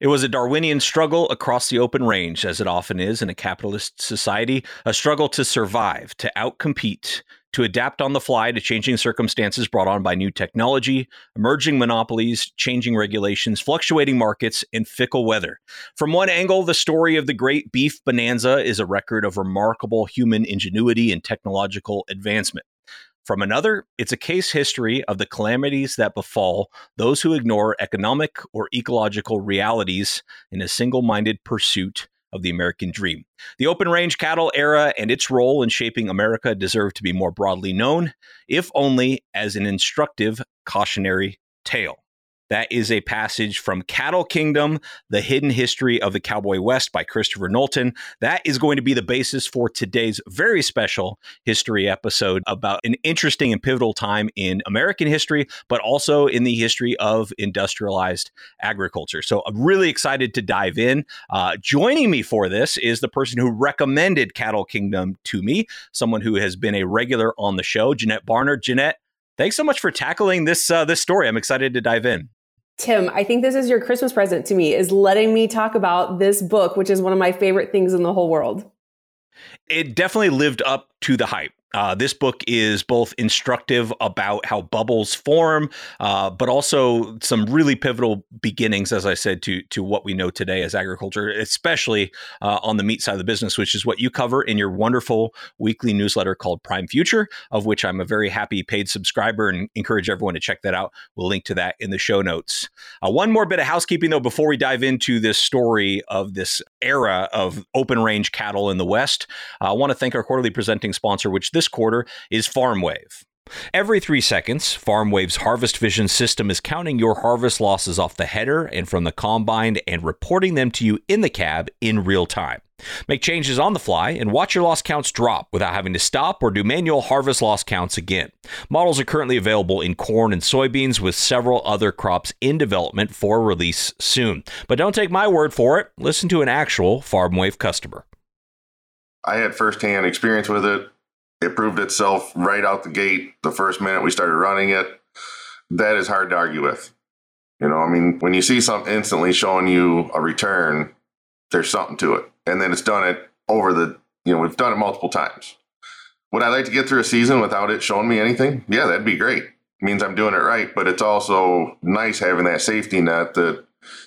It was a Darwinian struggle across the open range, as it often is in a capitalist society, a struggle to survive, to outcompete, to adapt on the fly to changing circumstances brought on by new technology, emerging monopolies, changing regulations, fluctuating markets, and fickle weather. From one angle, the story of the great beef bonanza is a record of remarkable human ingenuity and technological advancement. From another, it's a case history of the calamities that befall those who ignore economic or ecological realities in a single minded pursuit of the American dream. The open range cattle era and its role in shaping America deserve to be more broadly known, if only as an instructive cautionary tale. That is a passage from Cattle Kingdom, The Hidden History of the Cowboy West by Christopher Knowlton. That is going to be the basis for today's very special history episode about an interesting and pivotal time in American history, but also in the history of industrialized agriculture. So I'm really excited to dive in. Uh, joining me for this is the person who recommended Cattle Kingdom to me, someone who has been a regular on the show, Janette Barnard. Janette, thanks so much for tackling this uh, this story. I'm excited to dive in. Tim, I think this is your Christmas present to me is letting me talk about this book, which is one of my favorite things in the whole world. It definitely lived up to the hype. Uh, this book is both instructive about how bubbles form, uh, but also some really pivotal beginnings, as I said, to to what we know today as agriculture, especially uh, on the meat side of the business, which is what you cover in your wonderful weekly newsletter called Prime Future, of which I'm a very happy paid subscriber and encourage everyone to check that out. We'll link to that in the show notes. Uh, one more bit of housekeeping, though, before we dive into this story of this era of open range cattle in the West. Uh, I want to thank our quarterly presenting sponsor, which this quarter is FarmWave. Every three seconds, FarmWave's Harvest Vision system is counting your harvest losses off the header and from the combine and reporting them to you in the cab in real time. Make changes on the fly and watch your loss counts drop without having to stop or do manual harvest loss counts again. Models are currently available in corn and soybeans with several other crops in development for release soon. But don't take my word for it, listen to an actual FarmWave customer. I had firsthand experience with it. It proved itself right out the gate the first minute we started running it. That is hard to argue with. You know, I mean, when you see something instantly showing you a return, there's something to it. And then it's done it over the, you know, we've done it multiple times. Would I like to get through a season without it showing me anything? Yeah, that'd be great. It means I'm doing it right, but it's also nice having that safety net that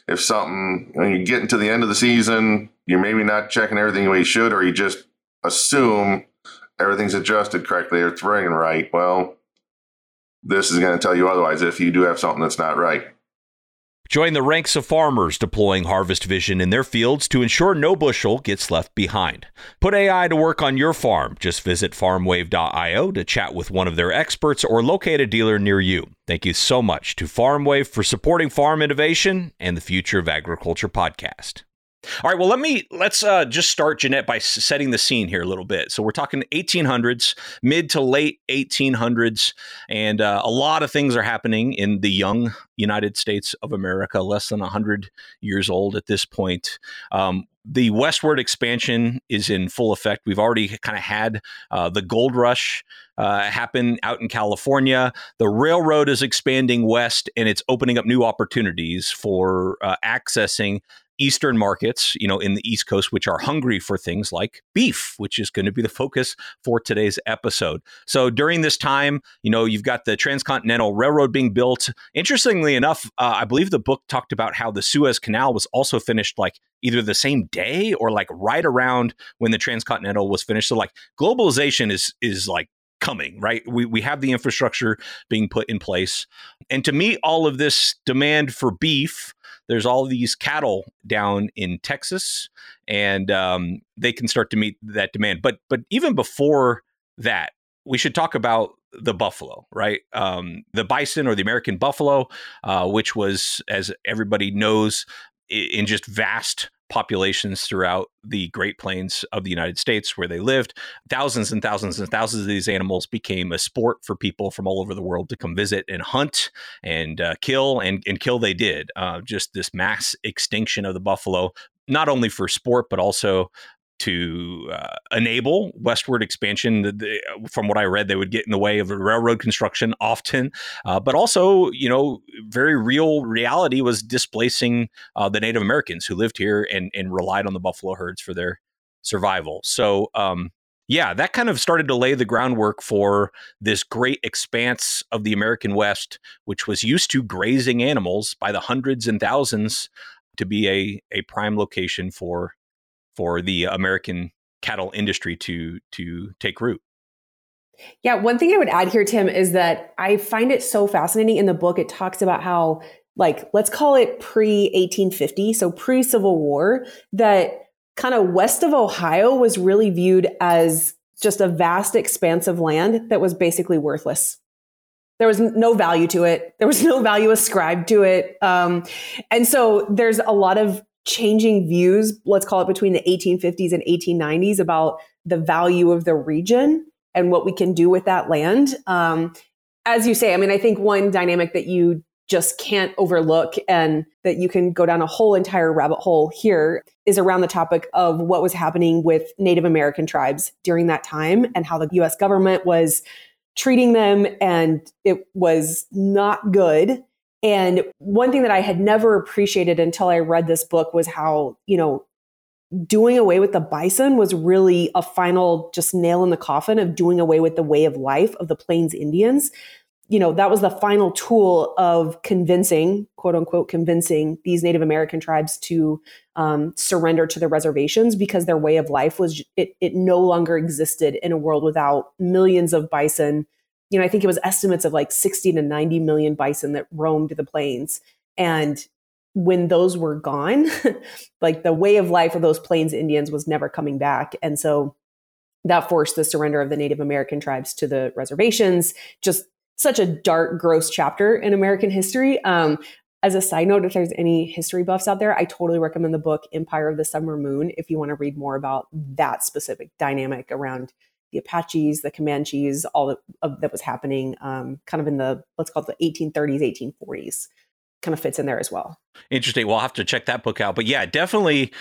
if something, you, know, you get into the end of the season, you're maybe not checking everything the way you should, or you just assume everything's adjusted correctly or it's running right. Well, this is going to tell you otherwise if you do have something that's not right. Join the ranks of farmers deploying Harvest Vision in their fields to ensure no bushel gets left behind. Put AI to work on your farm. Just visit farmwave.io to chat with one of their experts or locate a dealer near you. Thank you so much to FarmWave for supporting farm innovation and the Future of Agriculture podcast. All right, well, let me let's uh, just start, Janette, by setting the scene here a little bit. So we're talking 1800s, mid to late 1800s, and uh, a lot of things are happening in the young United States of America, less than 100 years old at this point. Um, the westward expansion is in full effect. We've already kind of had uh, the gold rush uh, happen out in California. The railroad is expanding west and it's opening up new opportunities for uh, accessing eastern markets, you know, in the East Coast, which are hungry for things like beef, which is going to be the focus for today's episode. So during this time, you know, you've got the Transcontinental Railroad being built. Interestingly enough, uh, I believe the book talked about how the Suez Canal was also finished like either the same day or like right around when the Transcontinental was finished. So like globalization is is like coming, right? We, we have the infrastructure being put in place. And to meet all of this demand for beef, there's all these cattle down in Texas, and um, they can start to meet that demand. But but even before that, we should talk about the buffalo, right? Um, the bison or the American buffalo, uh, which was, as everybody knows, in just vast populations throughout the Great Plains of the United States where they lived. Thousands and thousands and thousands of these animals became a sport for people from all over the world to come visit and hunt and uh, kill, and, and kill they did. Uh, just this mass extinction of the buffalo, not only for sport, but also to uh, enable westward expansion. The, the, from what I read, they would get in the way of railroad construction often, uh, but also, you know, very real reality was displacing uh, the Native Americans who lived here and, and relied on the buffalo herds for their survival. So, um, yeah, that kind of started to lay the groundwork for this great expanse of the American West, which was used to grazing animals by the hundreds and thousands to be a, a prime location for for the American cattle industry to to take root. Yeah, one thing I would add here, Tim, is that I find it so fascinating in the book. It talks about how, like, let's call it pre 1850, so pre Civil War, that kind of west of Ohio was really viewed as just a vast expanse of land that was basically worthless. There was no value to it. There was no value ascribed to it. Um, and so there's a lot of changing views, let's call it between the 1850s and 1890s about the value of the region and what we can do with that land. Um, as you say, I mean, I think one dynamic that you just can't overlook and that you can go down a whole entire rabbit hole here is around the topic of what was happening with Native American tribes during that time and how the US government was treating them and it was not good and one thing that I had never appreciated until I read this book was how, you know, doing away with the bison was really a final just nail in the coffin of doing away with the way of life of the Plains Indians. You know, that was the final tool of convincing, quote unquote, convincing these Native American tribes to um, surrender to the reservations because their way of life was, it, it no longer existed in a world without millions of bison you know, I think it was estimates of like 60 to 90 million bison that roamed the plains. And when those were gone, like the way of life of those plains Indians was never coming back. And so that forced the surrender of the Native American tribes to the reservations. Just such a dark, gross chapter in American history. Um, as a side note, if there's any history buffs out there, I totally recommend the book Empire of the Summer Moon if you want to read more about that specific dynamic around the Apaches, the Comanches, all that, uh, that was happening um, kind of in the, let's call it the 1830s, 1840s kind of fits in there as well. Interesting. Well, have to check that book out. But yeah, definitely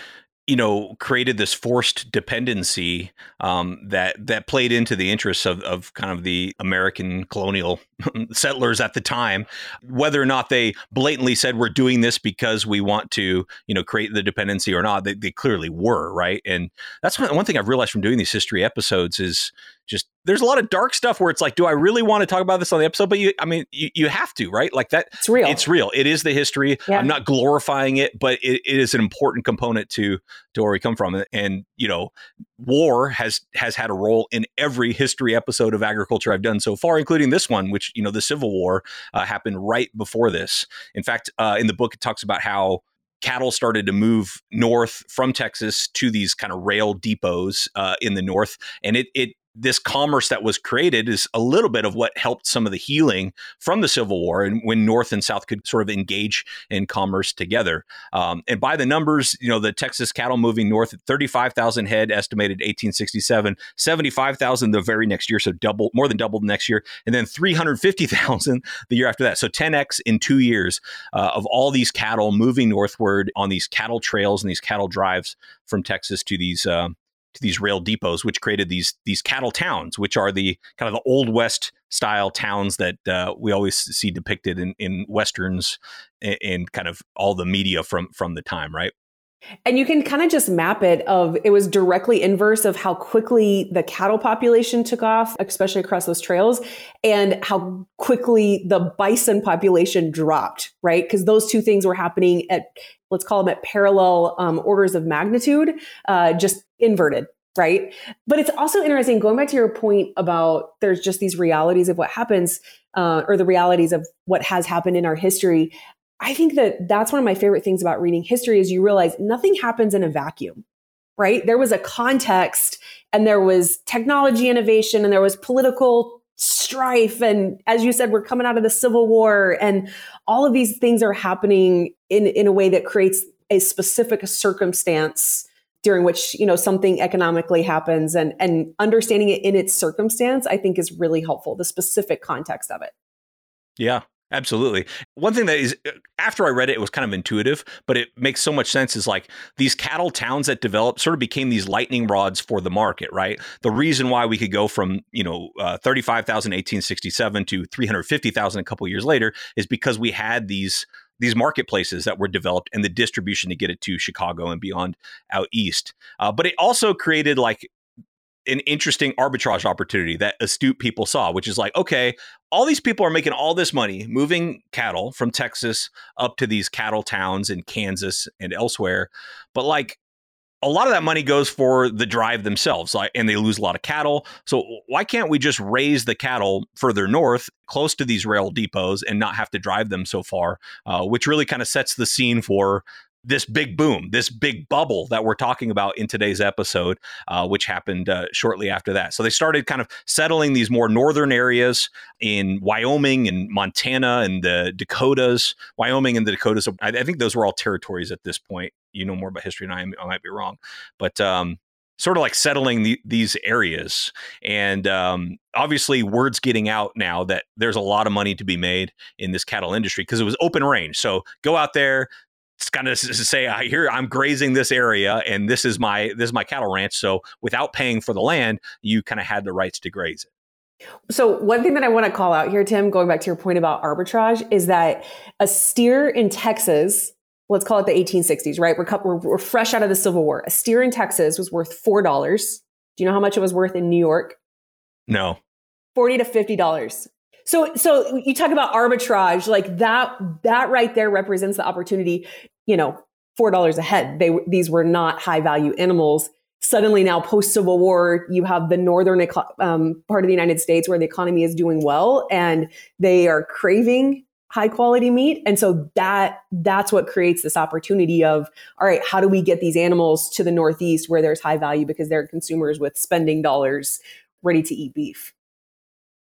you know created this forced dependency um, that that played into the interests of, of kind of the American colonial settlers at the time, whether or not they blatantly said we're doing this because we want to you know create the dependency or not. They, they clearly were right, and that's one, one thing I've realized from doing these history episodes is just there's a lot of dark stuff where it's like, do I really want to talk about this on the episode? But you, I mean, you, you have to, right? Like that. It's real. It's real. It is the history. Yeah. I'm not glorifying it, but it, it is an important component to to where we come from. And you know, war has has had a role in every history episode of agriculture I've done so far, including this one, which you know, the Civil War uh, happened right before this. In fact, uh, in the book, it talks about how cattle started to move north from Texas to these kind of rail depots uh, in the north, and it it this commerce that was created is a little bit of what helped some of the healing from the Civil War and when North and South could sort of engage in commerce together. Um, and by the numbers, you know, the Texas cattle moving north at 35,000 head estimated 1867, 75,000 the very next year, so double, more than double the next year, and then 350,000 the year after that. So 10x in two years uh, of all these cattle moving northward on these cattle trails and these cattle drives from Texas to these uh, to these rail depots, which created these these cattle towns, which are the kind of the old west style towns that uh, we always see depicted in, in westerns and, and kind of all the media from from the time, right? And you can kind of just map it of it was directly inverse of how quickly the cattle population took off, especially across those trails, and how quickly the bison population dropped, right? Because those two things were happening at let's call them at parallel um, orders of magnitude, uh, just inverted, right? But it's also interesting going back to your point about there's just these realities of what happens, uh, or the realities of what has happened in our history. I think that that's one of my favorite things about reading history is you realize nothing happens in a vacuum, right? There was a context and there was technology innovation and there was political strife. And as you said, we're coming out of the Civil War and all of these things are happening in, in a way that creates a specific circumstance during which you know something economically happens and and understanding it in its circumstance i think is really helpful the specific context of it yeah Absolutely. One thing that is, after I read it, it was kind of intuitive, but it makes so much sense is like these cattle towns that developed sort of became these lightning rods for the market, right? The reason why we could go from, you know, uh, 35,000 1867 to 350,000 a couple years later is because we had these these marketplaces that were developed and the distribution to get it to Chicago and beyond out east. Uh, but it also created like an interesting arbitrage opportunity that astute people saw, which is like, okay, all these people are making all this money moving cattle from Texas up to these cattle towns in Kansas and elsewhere. But like a lot of that money goes for the drive themselves, like, and they lose a lot of cattle. So why can't we just raise the cattle further north, close to these rail depots, and not have to drive them so far? Uh, which really kind of sets the scene for this big boom, this big bubble that we're talking about in today's episode, uh, which happened uh, shortly after that. So they started kind of settling these more northern areas in Wyoming and Montana and the Dakotas. Wyoming and the Dakotas, I, I think those were all territories at this point. You know more about history than I, I might be wrong, but um, sort of like settling the, these areas. And um, obviously, word's getting out now that there's a lot of money to be made in this cattle industry because it was open range. So go out there, kind of say I here I'm grazing this area and this is my this is my cattle ranch. So without paying for the land, you kind of had the rights to graze it. So one thing that I want to call out here, Tim, going back to your point about arbitrage, is that a steer in Texas, let's call it the 1860s, right? We're, we're, we're fresh out of the Civil War. A steer in Texas was worth four dollars. Do you know how much it was worth in New York? No. Forty to fifty dollars. So, so you talk about arbitrage, like that, that right there represents the opportunity, you know, $4 a head. They, these were not high value animals. Suddenly now post Civil War, you have the northern um, part of the United States where the economy is doing well and they are craving high quality meat. And so that, that's what creates this opportunity of, all right, how do we get these animals to the Northeast where there's high value because they're consumers with spending dollars ready to eat beef?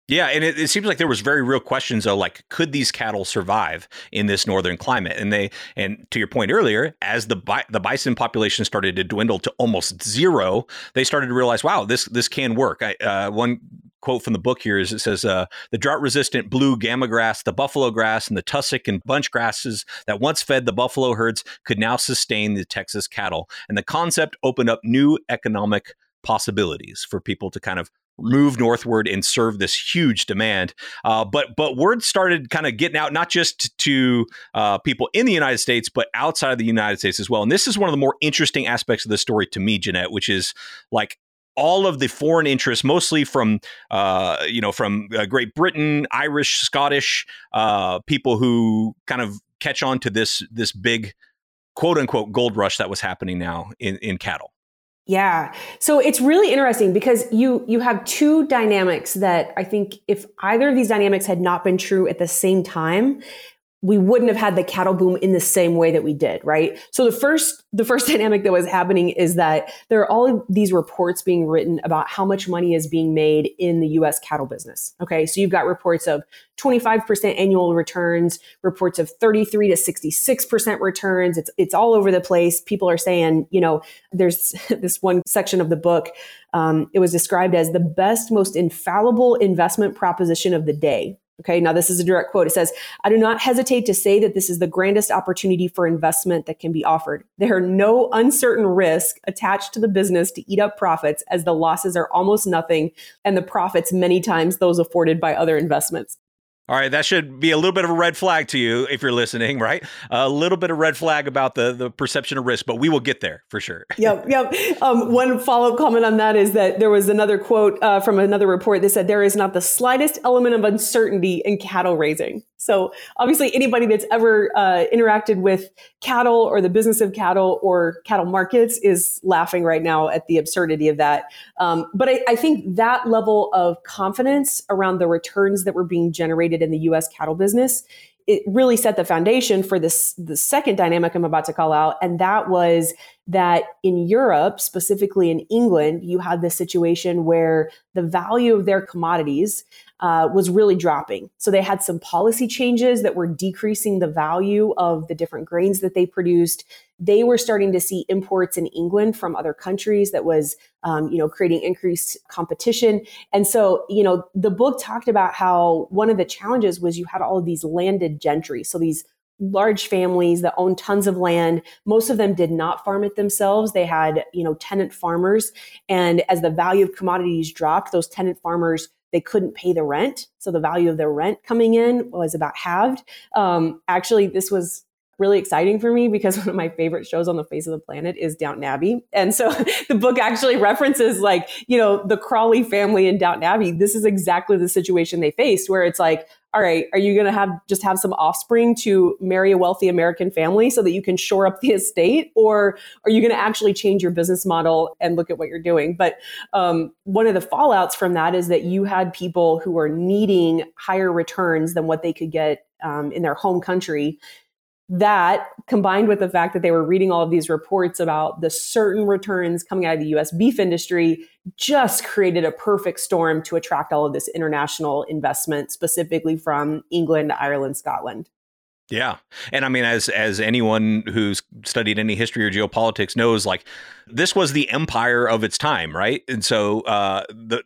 Yeah, and it, it, seems like there was very real questions though, like, could these cattle survive in this northern climate? And they, and to your point earlier, as the bi- the bison population started to dwindle to almost zero, they started to realize, wow, this this can work. I, uh, one quote from the book here is it says uh, the drought resistant blue grama grass the buffalo grass and the tussock and bunch grasses that once fed the buffalo herds could now sustain the texas cattle and the concept opened up new economic possibilities for people to kind of move northward and serve this huge demand. Uh, but but word started kind of getting out, not just to uh, people in the United States, but outside of the United States as well. And this is one of the more interesting aspects of the story to me, Janette, which is like all of the foreign interests, mostly from uh, you know from uh, Great Britain, Irish, Scottish uh, people who kind of catch on to this this big quote unquote gold rush that was happening now in, in cattle. Yeah. So it's really interesting because you you have two dynamics that I think if either of these dynamics had not been true at the same time, we wouldn't have had the cattle boom in the same way that we did, right? So the first the first dynamic that was happening is that there are all of these reports being written about how much money is being made in the US cattle business. Okay? So you've got reports of 25% annual returns, reports of 33 to 66% returns. It's it's all over the place. People are saying, you know, there's this one section of the book um, it was described as the best, most infallible investment proposition of the day. Okay, now this is a direct quote. It says, I do not hesitate to say that this is the grandest opportunity for investment that can be offered. There are no uncertain risks attached to the business to eat up profits, as the losses are almost nothing and the profits many times those afforded by other investments. All right, that should be a little bit of a red flag to you if you're listening, right? A little bit of red flag about the the perception of risk, but we will get there for sure. yep, yep. Um, one follow up comment on that is that there was another quote uh, from another report that said there is not the slightest element of uncertainty in cattle raising. So obviously, anybody that's ever uh, interacted with cattle or the business of cattle or cattle markets is laughing right now at the absurdity of that. Um, but I, I think that level of confidence around the returns that were being generated in the U.S. cattle business it really set the foundation for this the second dynamic I'm about to call out, and that was that in Europe, specifically in England, you had this situation where the value of their commodities uh, was really dropping. So they had some policy changes that were decreasing the value of the different grains that they produced. They were starting to see imports in England from other countries that was, um, you know, creating increased competition. And so, you know, the book talked about how one of the challenges was you had all of these landed gentry. So these large families that owned tons of land. Most of them did not farm it themselves. They had, you know, tenant farmers. And as the value of commodities dropped, those tenant farmers they couldn't pay the rent. So the value of their rent coming in was about halved. Um, actually, this was really exciting for me because one of my favorite shows on the face of the planet is Downton Abbey. And so the book actually references like, you know, the Crawley family in Downton Abbey. This is exactly the situation they faced where it's like, all right, are you going to have just have some offspring to marry a wealthy American family so that you can shore up the estate? Or are you going to actually change your business model and look at what you're doing? But um, one of the fallouts from that is that you had people who were needing higher returns than what they could get um, in their home country that combined with the fact that they were reading all of these reports about the certain returns coming out of the US beef industry just created a perfect storm to attract all of this international investment specifically from England, Ireland, Scotland. Yeah. And I mean as as anyone who's studied any history or geopolitics knows like this was the empire of its time, right? And so uh the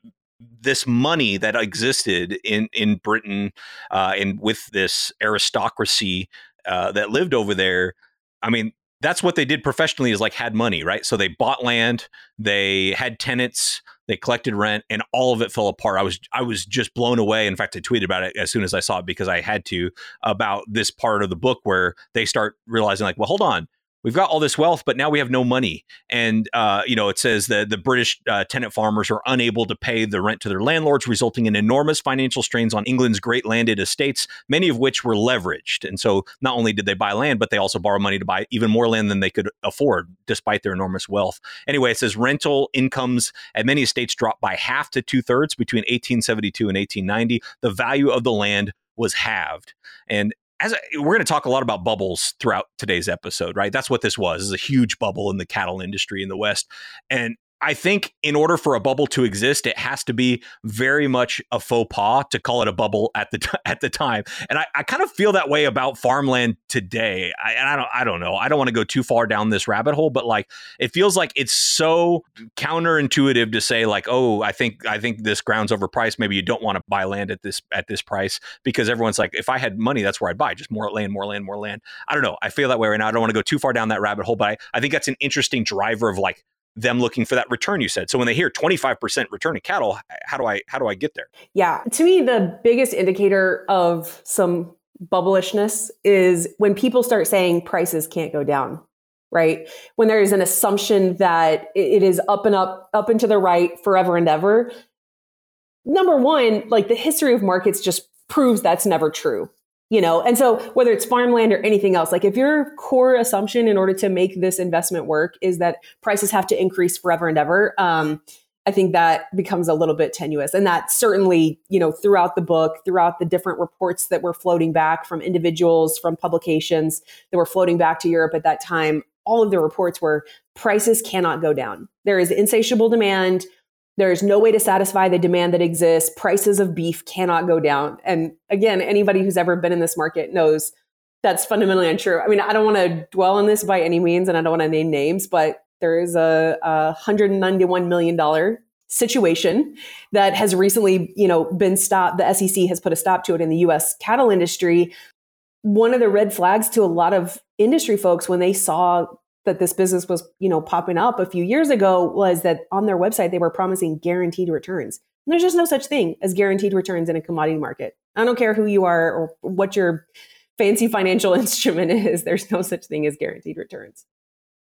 this money that existed in in Britain uh, and with this aristocracy uh, that lived over there, I mean, that's what they did professionally is like had money, right? So they bought land, they had tenants, they collected rent, and all of it fell apart. I was I was just blown away. In fact, I tweeted about it as soon as I saw it because I had to about this part of the book where they start realizing like, well, hold on, we've got all this wealth, but now we have no money. And, uh, you know, it says that the British uh, tenant farmers are unable to pay the rent to their landlords, resulting in enormous financial strains on England's great landed estates, many of which were leveraged. And so not only did they buy land, but they also borrowed money to buy even more land than they could afford, despite their enormous wealth. Anyway, it says rental incomes at many estates dropped by half to two thirds between 1872 and 1890. The value of the land was halved. And as a, we're going to talk a lot about bubbles throughout today's episode, right? That's what this was. This is a huge bubble in the cattle industry in the West. And I think in order for a bubble to exist, it has to be very much a faux pas to call it a bubble at the t- at the time. And I, I kind of feel that way about farmland today. I, and I don't I don't know. I don't want to go too far down this rabbit hole, but like it feels like it's so counterintuitive to say like, oh, I think I think this ground's overpriced. Maybe you don't want to buy land at this at this price because everyone's like, if I had money, that's where I'd buy. Just more land, more land, more land. I don't know. I feel that way right now. I don't want to go too far down that rabbit hole, but I, I think that's an interesting driver of like them looking for that return you said. So when they hear 25% return in cattle how do i how do i get there? Yeah. To me the biggest indicator of some bubblishness is when people start saying prices can't go down right? When there is an assumption that it is up and up up and to the right forever and ever. Number one like the history of markets just proves that's never true you know and so whether it's farmland or anything else like if your core assumption in order to make this investment work is that prices have to increase forever and ever um, i think that becomes a little bit tenuous. And that certainly you know throughout the book throughout the different reports that were floating back from individuals from publications that were floating back to europe at that time all of the reports were prices cannot go down. There is insatiable demand there's no way to satisfy the demand that exists. Prices of beef cannot go down. And again, anybody who's ever been in this market knows that's fundamentally untrue. I mean, I don't want to dwell on this by any means, and I don't want to name names, but there is a, a $191 million situation that has recently, you know, been stopped. The SEC has put a stop to it in the U.S. cattle industry. One of the red flags to a lot of industry folks when they saw that this business was, you know, popping up a few years ago was that on their website they were promising guaranteed returns. And there's just no such thing as guaranteed returns in a commodity market. I don't care who you are or what your fancy financial instrument is. There's no such thing as guaranteed returns.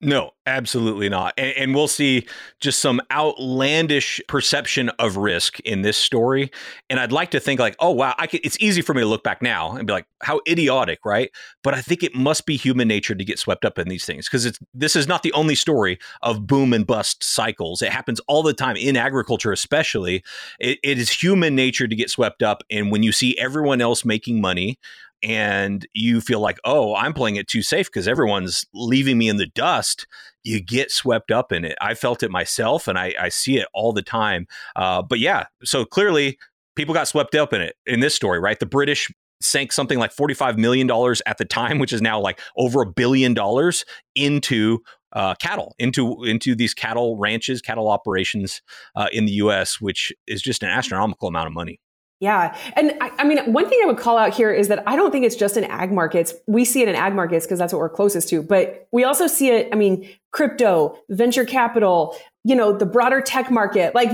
No, absolutely not. And, and, we'll see just some outlandish perception of risk in this story. And I'd like to think like, oh wow, I could, it's easy for me to look back now and be like, how idiotic, right? But I think it must be human nature to get swept up in these things because it's this is not the only story of boom and bust cycles. It happens all the time in agriculture, especially. it, it is human nature to get swept up, and when you see everyone else making money, and you feel like, oh, I'm playing it too safe because everyone's leaving me in the dust, you get swept up in it. I felt it myself and I, I see it all the time. Uh, but yeah, so clearly people got swept up in it in this story, right? The British sank something like $45 million at the time, which is now like over a billion dollars into uh, cattle into into these cattle ranches, cattle operations uh, in the U.S., which is just an astronomical amount of money. Yeah. And I, I, mean, one thing I would call out here is that I don't think it's just in ag markets. We see it in ag markets because that's what we're closest to, but we also see it, I mean, crypto, venture capital, you know, the broader tech market. Like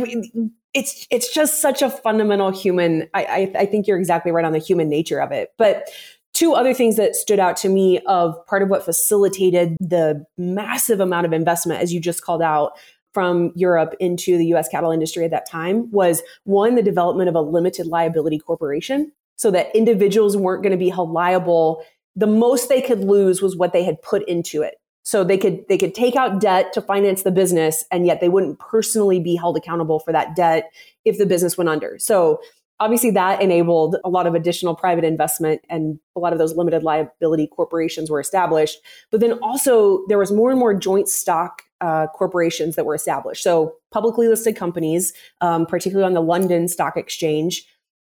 it's, it's just such a fundamental human. I, I, I think you're exactly right on the human nature of it. But two other things that stood out to me of part of what facilitated the massive amount of investment, as you just called out, from Europe into the US cattle industry at that time was one, the development of a limited liability corporation so that individuals weren't going to be held liable. The most they could lose was what they had put into it. So they could they could take out debt to finance the business and yet they wouldn't personally be held accountable for that debt if the business went under. So obviously that enabled a lot of additional private investment and a lot of those limited liability corporations were established but then also there was more and more joint stock uh, corporations that were established. So publicly listed companies, um, particularly on the London Stock Exchange.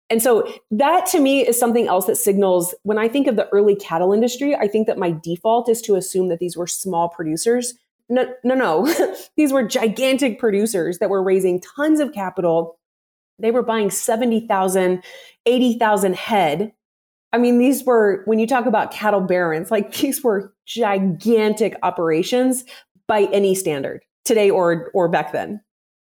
And so that to me is something else that signals when I think of the early cattle industry, I think that my default is to assume that these were small producers. No, no, no. these were gigantic producers that were raising tons of capital. They were buying 70,000, 80,000 head. I mean, these were, when you talk about cattle barons, like these were gigantic operations by any standard today or or back then.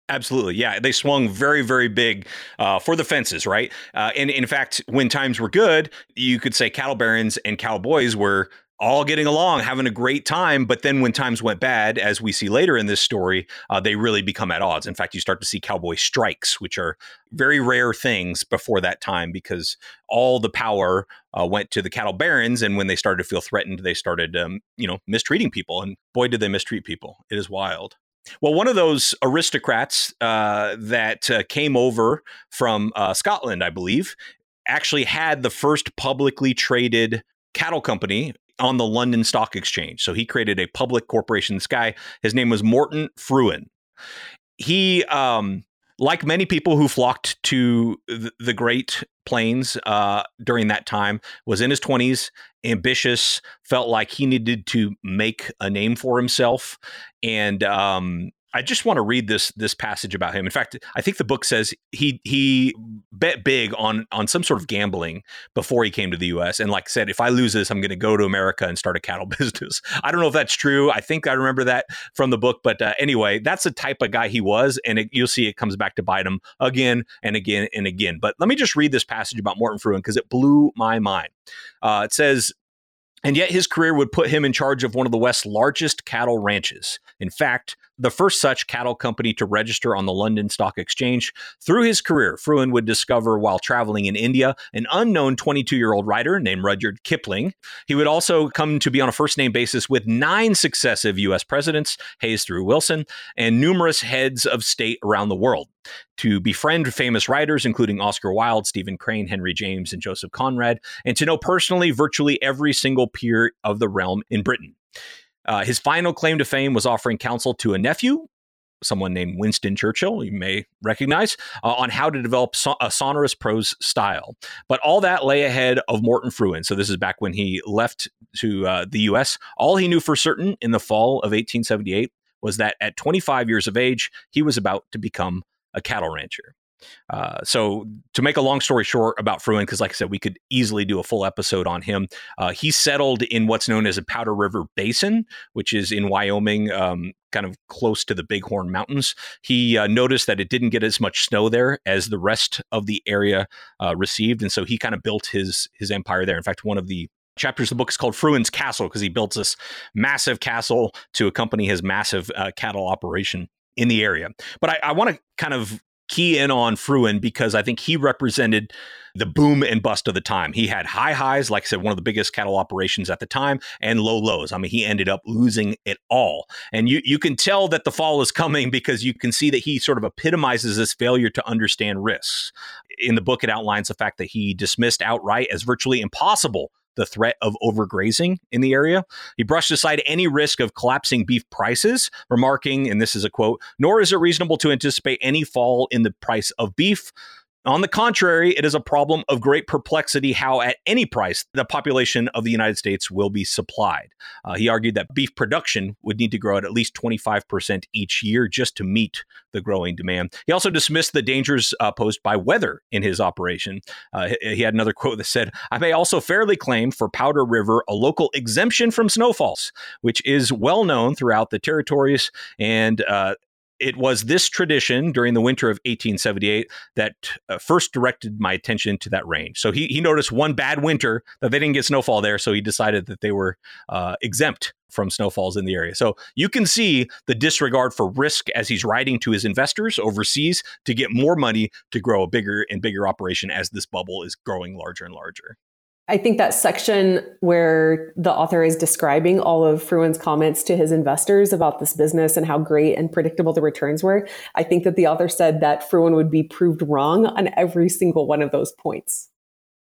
Absolutely, yeah. They swung very, very big uh, for the fences, right? Uh, and in fact, when times were good, you could say cattle barons and cowboys were all getting along, having a great time. But then when times went bad, as we see later in this story, uh, they really become at odds. In fact, you start to see cowboy strikes, which are very rare things before that time because all the power uh, went to the cattle barons. And when they started to feel threatened, they started, um, you know, mistreating people. And boy, did they mistreat people. It is wild. Well, one of those aristocrats uh, that uh, came over from uh, Scotland, I believe, actually had the first publicly traded cattle company on the London Stock Exchange. So he created a public corporation. This guy, his name was Moreton Frewen. He, um, like many people who flocked to the Great Plains uh, during that time, was in his 20s, ambitious, felt like he needed to make a name for himself, and um, I just want to read this this passage about him. In fact, I think the book says he he bet big on on some sort of gambling before he came to the U.S. And like said, if I lose this, I'm going to go to America and start a cattle business. I don't know if that's true. I think I remember that from the book, but uh, anyway, that's the type of guy he was, and it, you'll see it comes back to bite him again and again and again. But let me just read this passage about Moreton Frewen because it blew my mind. Uh, it says and yet his career would put him in charge of one of the West's largest cattle ranches. In fact, the first such cattle company to register on the London Stock Exchange. Through his career, Frewen would discover while traveling in India an unknown 22 year old writer named Rudyard Kipling. He would also come to be on a first name basis with nine successive U.S. presidents, Hayes through Wilson, and numerous heads of state around the world. To befriend famous writers, including Oscar Wilde, Stephen Crane, Henry James, and Joseph Conrad, and to know personally virtually every single peer of the realm in Britain. Uh, his final claim to fame was offering counsel to a nephew, someone named Winston Churchill, you may recognize, uh, on how to develop so- a sonorous prose style. But all that lay ahead of Moreton Frewen. So this is back when he left to uh, the U.S. All he knew for certain in the fall of 1878 was that at 25 years of age, he was about to become a cattle rancher. Uh, so to make a long story short about Frewen, because like I said, we could easily do a full episode on him. Uh, he settled in what's known as a Powder River Basin, which is in Wyoming, um, kind of close to the Bighorn Mountains. He uh, noticed that it didn't get as much snow there as the rest of the area uh, received, and so he kind of built his his empire there. In fact, one of the chapters of the book is called Frewen's Castle because he built this massive castle to accompany his massive uh, cattle operation in the area. But I, I want to kind of key in on Frewen because I think he represented the boom and bust of the time. He had high highs, like I said, one of the biggest cattle operations at the time, and low lows. I mean, he ended up losing it all. And you you can tell that the fall is coming because you can see that he sort of epitomizes this failure to understand risks. In the book, it outlines the fact that he dismissed outright as virtually impossible the threat of overgrazing in the area. He brushed aside any risk of collapsing beef prices, remarking, and this is a quote, nor is it reasonable to anticipate any fall in the price of beef. On the contrary, it is a problem of great perplexity how, at any price, the population of the United States will be supplied. Uh, he argued that beef production would need to grow at at least 25% each year just to meet the growing demand. He also dismissed the dangers uh, posed by weather in his operation. Uh, he had another quote that said, I may also fairly claim for Powder River a local exemption from snowfalls, which is well known throughout the territories and uh, it was this tradition during the winter of 1878 that uh, first directed my attention to that range. So he, he noticed one bad winter that they didn't get snowfall there, so he decided that they were uh, exempt from snowfalls in the area. So you can see the disregard for risk as he's writing to his investors overseas to get more money to grow a bigger and bigger operation as this bubble is growing larger and larger. I think that section where the author is describing all of Frewen's comments to his investors about this business and how great and predictable the returns were, I think that the author said that Frewen would be proved wrong on every single one of those points.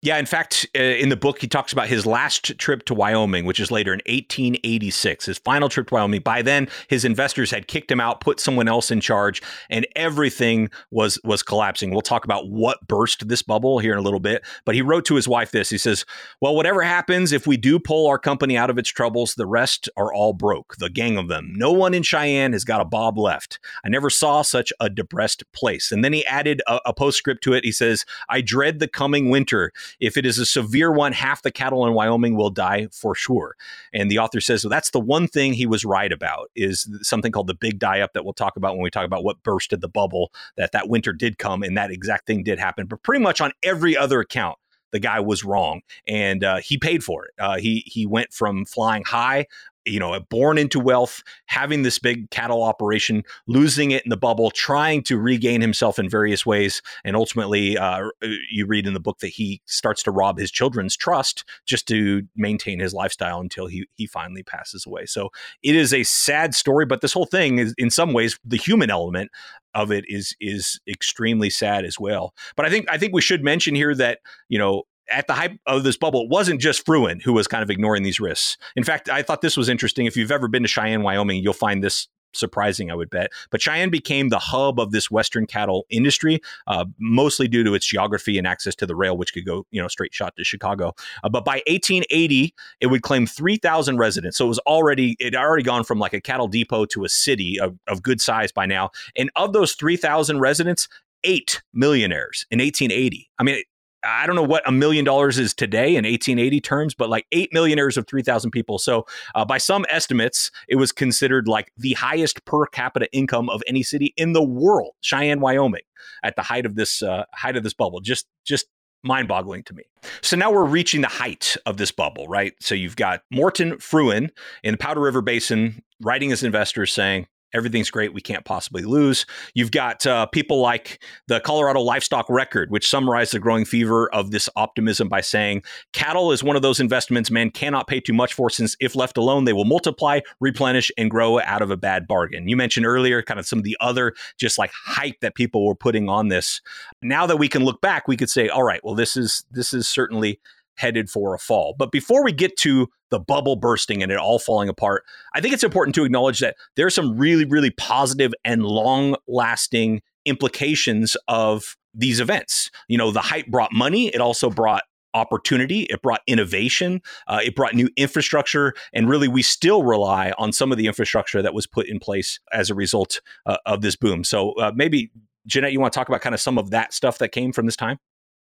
Yeah, in fact, uh, in the book, he talks about his last trip to Wyoming, which is later in 1886, his final trip to Wyoming. By then, his investors had kicked him out, put someone else in charge, and everything was was collapsing. We'll talk about what burst this bubble here in a little bit. But he wrote to his wife this. He says, "Well, whatever happens, if we do pull our company out of its troubles, the rest are all broke, the gang of them. No one in Cheyenne has got a bob left. I never saw such a depressed place." And then he added a, a postscript to it. He says, "I dread the coming winter." If it is a severe one, half the cattle in Wyoming will die for sure. And the author says well, that's the one thing he was right about is something called the big die up that we'll talk about when we talk about what bursted the bubble. That that winter did come and that exact thing did happen. But pretty much on every other account, the guy was wrong, and uh, he paid for it. Uh, he he went from flying high you know, born into wealth, having this big cattle operation, losing it in the bubble, trying to regain himself in various ways. And ultimately, uh, you read in the book that he starts to rob his children's trust just to maintain his lifestyle until he, he finally passes away. So it is a sad story, but this whole thing is, in some ways, the human element of it is is extremely sad as well. But I think I think we should mention here that you know at the height of this bubble, it wasn't just Frewen who was kind of ignoring these risks. In fact, I thought this was interesting. If you've ever been to Cheyenne, Wyoming, you'll find this surprising, I would bet. But Cheyenne became the hub of this Western cattle industry, uh, mostly due to its geography and access to the rail, which could go, you know, straight shot to Chicago. Uh, but by 1880, it would claim 3,000 residents. So it was already, it had already gone from like a cattle depot to a city of, of good size by now. And of those 3,000 residents, eight millionaires in 1880. I mean, I don't know what a million dollars is today in 1880 terms, but like eight millionaires of 3,000 people. So, uh, by some estimates, it was considered like the highest per capita income of any city in the world, Cheyenne, Wyoming, at the height of this uh, height of this bubble. Just, just mind-boggling to me. So now we're reaching the height of this bubble, right? So you've got Moreton Frewen in the Powder River Basin writing his investors saying, everything's great. We can't possibly lose. You've got uh, people like the Colorado Livestock Record, which summarized the growing fever of this optimism by saying cattle is one of those investments man cannot pay too much for, since if left alone, they will multiply, replenish, and grow out of a bad bargain. You mentioned earlier kind of some of the other just like hype that people were putting on this. Now that we can look back, we could say, all right, well, this is this is certainly headed for a fall. But before we get to the bubble bursting and it all falling apart, I think it's important to acknowledge that there are some really, really positive and long lasting implications of these events. You know, the hype brought money, it also brought opportunity, it brought innovation, uh, it brought new infrastructure, and really we still rely on some of the infrastructure that was put in place as a result uh, of this boom. So uh, maybe, Janette, you want to talk about kind of some of that stuff that came from this time?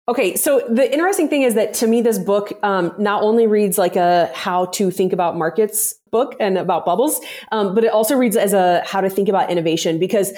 Okay, so the interesting thing is that to me, this book um, not only reads like a how to think about markets book and about bubbles, um, but it also reads as a how to think about innovation because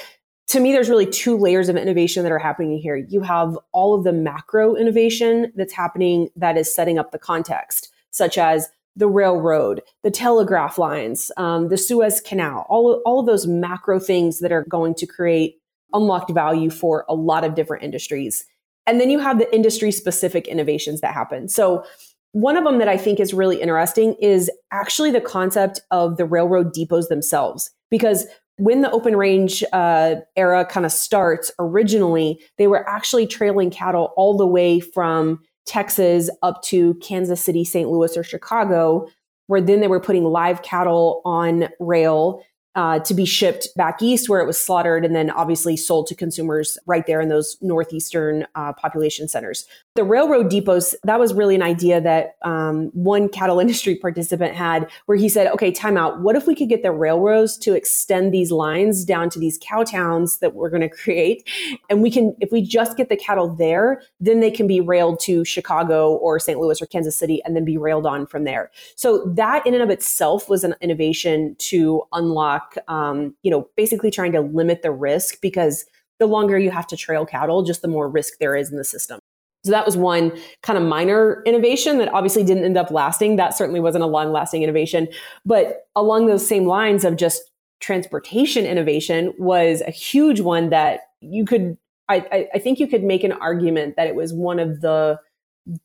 to me, there's really two layers of innovation that are happening here. You have all of the macro innovation that's happening that is setting up the context, such as the railroad, the telegraph lines, um, the Suez Canal, all, all of those macro things that are going to create unlocked value for a lot of different industries. And then you have the industry specific innovations that happen. So one of them that I think is really interesting is actually the concept of the railroad depots themselves. Because when the open range uh, era kind of starts, originally, they were actually trailing cattle all the way from Texas up to Kansas City, St. Louis, or Chicago, where then they were putting live cattle on rail uh, to be shipped back east where it was slaughtered and then obviously sold to consumers right there in those northeastern uh, population centers. The railroad depots, that was really an idea that um, one cattle industry participant had where he said, okay, time out. What if we could get the railroads to extend these lines down to these cow towns that we're going to create? And we can, if we just get the cattle there, then they can be railed to Chicago or St. Louis or Kansas City and then be railed on from there. So that in and of itself was an innovation to unlock, um, you know, basically trying to limit the risk because the longer you have to trail cattle, just the more risk there is in the system. So that was one kind of minor innovation that obviously didn't end up lasting. That certainly wasn't a long lasting innovation. But along those same lines of just transportation innovation was a huge one that you could, I, I think you could make an argument that it was one of the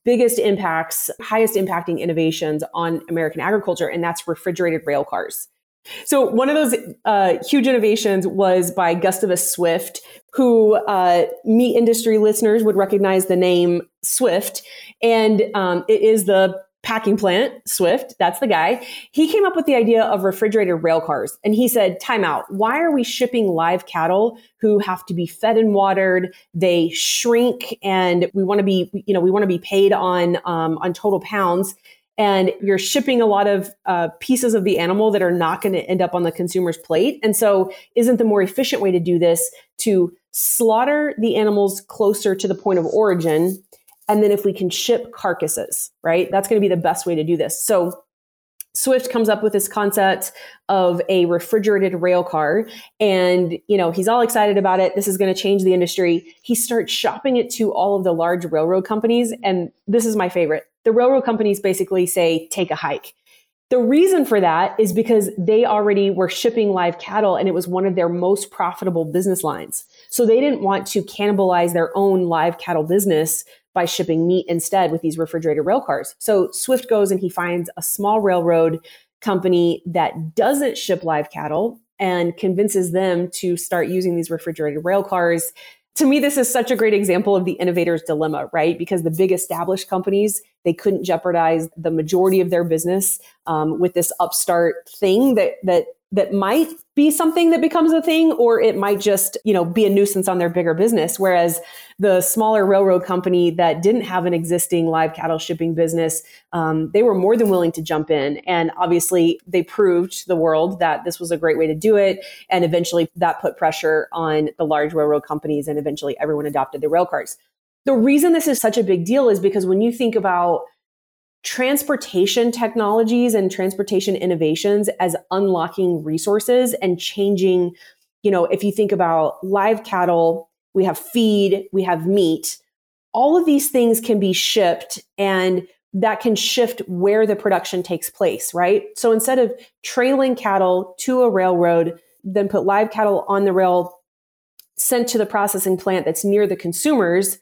biggest impacts, highest impacting innovations on American agriculture, and that's refrigerated rail cars. So one of those uh, huge innovations was by Gustavus Swift, who uh, meat industry listeners would recognize the name Swift, and um, it is the packing plant Swift. That's the guy. He came up with the idea of refrigerated rail cars, and he said, "Time out. Why are we shipping live cattle who have to be fed and watered? They shrink, and we want to be, you know, we want to be paid on um, on total pounds." And you're shipping a lot of uh, pieces of the animal that are not going to end up on the consumer's plate. And so, isn't the more efficient way to do this to slaughter the animals closer to the point of origin? And then, if we can ship carcasses, right, that's going to be the best way to do this. So, Swift comes up with this concept of a refrigerated rail car and you know he's all excited about it this is going to change the industry he starts shopping it to all of the large railroad companies and this is my favorite the railroad companies basically say take a hike the reason for that is because they already were shipping live cattle and it was one of their most profitable business lines so they didn't want to cannibalize their own live cattle business by shipping meat instead with these refrigerated rail cars. So Swift goes and he finds a small railroad company that doesn't ship live cattle and convinces them to start using these refrigerated rail cars. To me, this is such a great example of the innovator's dilemma, right? Because the big established companies, they couldn't jeopardize the majority of their business um, with this upstart thing that that that might be something that becomes a thing or it might just you know be a nuisance on their bigger business. Whereas the smaller railroad company that didn't have an existing live cattle shipping business um, they were more than willing to jump in. And obviously they proved to the world that this was a great way to do it. And eventually that put pressure on the large railroad companies and eventually everyone adopted the rail cars the reason this is such a big deal is because when you think about transportation technologies and transportation innovations as unlocking resources and changing, you know, if you think about live cattle, we have feed, we have meat. All of these things can be shipped and that can shift where the production takes place, right? So instead of trailing cattle to a railroad, then put live cattle on the rail, sent to the processing plant that's near the consumers,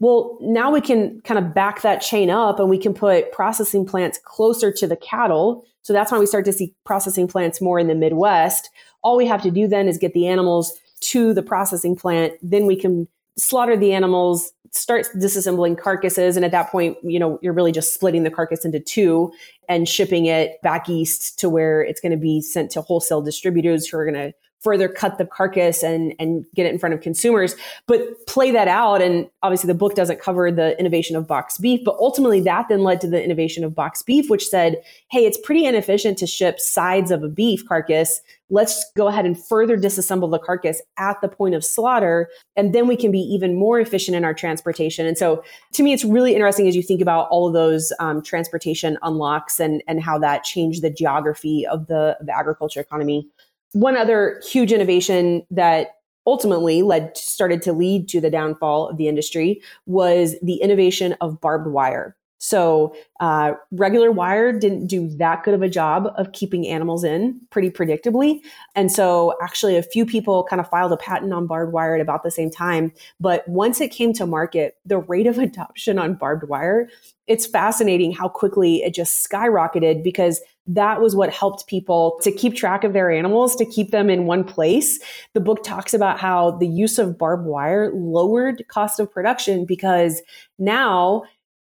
well, now we can kind of back that chain up and we can put processing plants closer to the cattle. So that's why we start to see processing plants more in the Midwest. All we have to do then is get the animals to the processing plant. Then we can slaughter the animals, start disassembling carcasses. And at that point, you know, you're really just splitting the carcass into two and shipping it back east to where it's going to be sent to wholesale distributors who are going to further cut the carcass and and get it in front of consumers but play that out. And obviously the book doesn't cover the innovation of box beef but ultimately that then led to the innovation of box beef which said hey it's pretty inefficient to ship sides of a beef carcass. Let's go ahead and further disassemble the carcass at the point of slaughter and then we can be even more efficient in our transportation. And so to me it's really interesting as you think about all of those um, transportation unlocks and and how that changed the geography of the, of the agriculture economy one other huge innovation that ultimately led started to lead to the downfall of the industry was the innovation of barbed wire. So uh, regular wire didn't do that good of a job of keeping animals in pretty predictably. And so actually a few people kind of filed a patent on barbed wire at about the same time. But once it came to market, the rate of adoption on barbed wire, it's fascinating how quickly it just skyrocketed because that was what helped people to keep track of their animals, to keep them in one place. The book talks about how the use of barbed wire lowered cost of production because now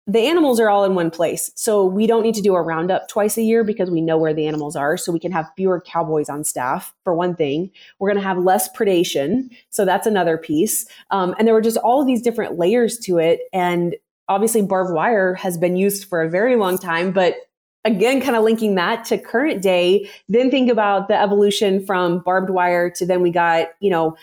the animals are all in one place. So we don't need to do a roundup twice a year because we know where the animals are. So we can have fewer cowboys on staff, for one thing. We're going to have less predation. So that's another piece. Um, and there were just all of these different layers to it. And obviously, barbed wire has been used for a very long time, but again, kind of linking that to current day, then think about the evolution from barbed wire to then we got, you know,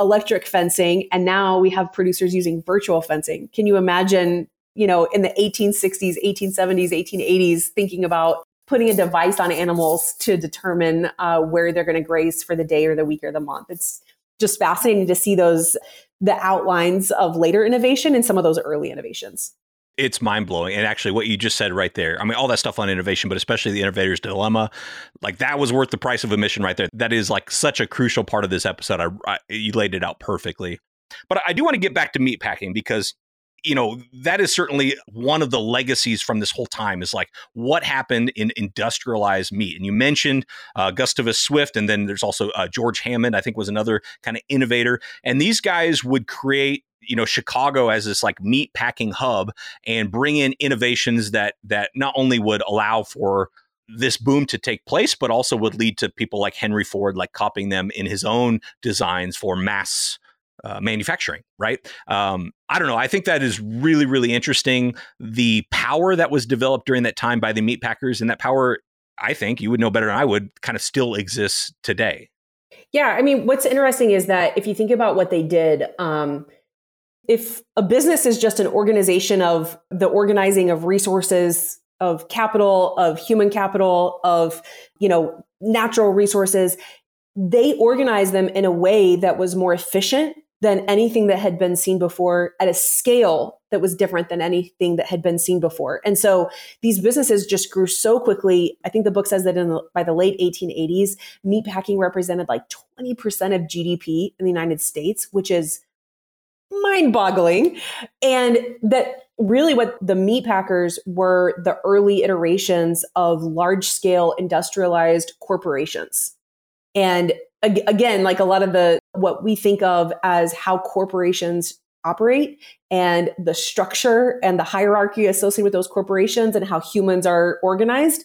electric fencing and now we have producers using virtual fencing. Can you imagine you know in the 1860s 1870s 1880s thinking about putting a device on animals to determine uh, where they're going to graze for the day or the week or the month? It's just fascinating to see those the outlines of later innovation and some of those early innovations it's mind blowing. And actually, what you just said right there, I mean, all that stuff on innovation, but especially the innovator's dilemma, like that was worth the price of admission right there. That is like such a crucial part of this episode. I, I you laid it out perfectly. But I do want to get back to meat packing because you know that is certainly one of the legacies from this whole time is like what happened in industrialized meat and you mentioned uh, gustavus swift and then there's also uh, george hammond i think was another kind of innovator and these guys would create you know Chicago as this like meat packing hub and bring in innovations that that not only would allow for this boom to take place, but also would lead to people like Henry Ford like copying them in his own designs for mass uh, manufacturing, right? Um, I don't know. I think that is really, really interesting. The power that was developed during that time by the meat packers, and that power, I think you would know better than I would, kind of still exists today. Yeah, I mean, what's interesting is that if you think about what they did, um, if a business is just an organization of the organizing of resources of capital of human capital of you know natural resources they organize them in a way that was more efficient than anything that had been seen before at a scale that was different than anything that had been seen before. And so these businesses just grew so quickly. I think the book says that in the, by the late 1880s, meatpacking represented like 20% of GDP in the United States, which is mind boggling. And that really what the meat packers were the early iterations of large scale industrialized corporations. And again, like a lot of the what we think of as how corporations operate and the structure and the hierarchy associated with those corporations and how humans are organized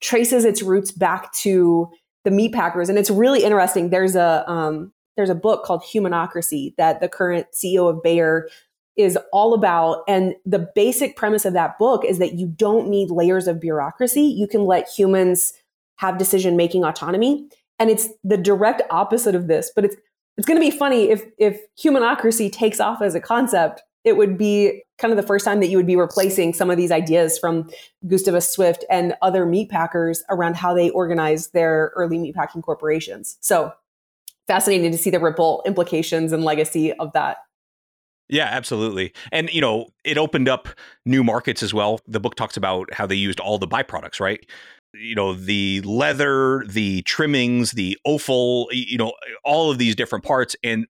traces its roots back to the meat packers. And it's really interesting. There's a um, there's a book called Humanocracy that the current CEO of Bayer is all about. And the basic premise of that book is that you don't need layers of bureaucracy. You can let humans have decision making autonomy. And it's the direct opposite of this. But it's it's going to be funny if if humanocracy takes off as a concept. It would be kind of the first time that you would be replacing some of these ideas from Gustavus Swift and other meat packers around how they organize their early meatpacking corporations. So fascinating to see the ripple implications and legacy of that. Yeah, absolutely. And, you know, it opened up new markets as well. The book talks about how they used all the byproducts, right? You know, the leather, the trimmings, the offal, you know, all of these different parts. And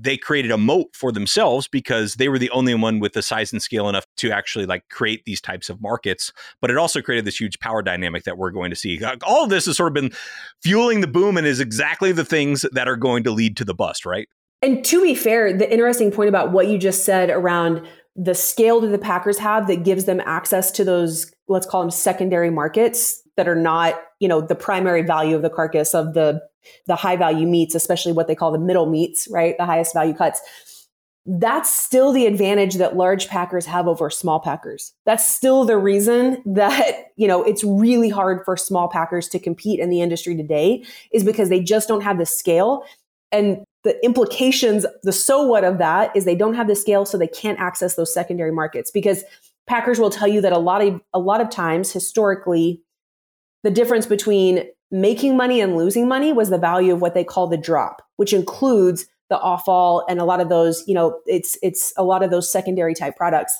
they created a moat for themselves because they were the only one with the size and scale enough to actually like create these types of markets. But it also created this huge power dynamic that we're going to see. All of this has sort of been fueling the boom and is exactly the things that are going to lead to the bust right? And to be fair the interesting point about what you just said around the scale that the packers have that gives them access to those let's call them secondary markets that are not you know the primary value of the carcass of the the high value meats, especially what they call the middle meats, right? The highest value cuts. That's still the advantage that large packers have over small packers. That's still the reason that, you know, it's really hard for small packers to compete in the industry today is because they just don't have the scale. And the implications, the so what of that is they don't have the scale, so they can't access those secondary markets because packers will tell you that a lot of a lot of times historically the difference between making money and losing money was the value of what they call the drop, which includes the offal and a lot of those, you know, it's it's a lot of those secondary type products.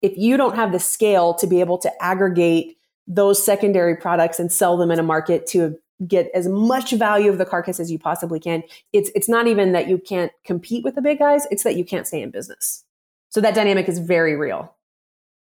If you don't have the scale to be able to aggregate those secondary products and sell them in a market to get as much value of the carcass as you possibly can, it's it's not even that you can't compete with the big guys, it's that you can't stay in business. So that dynamic is very real.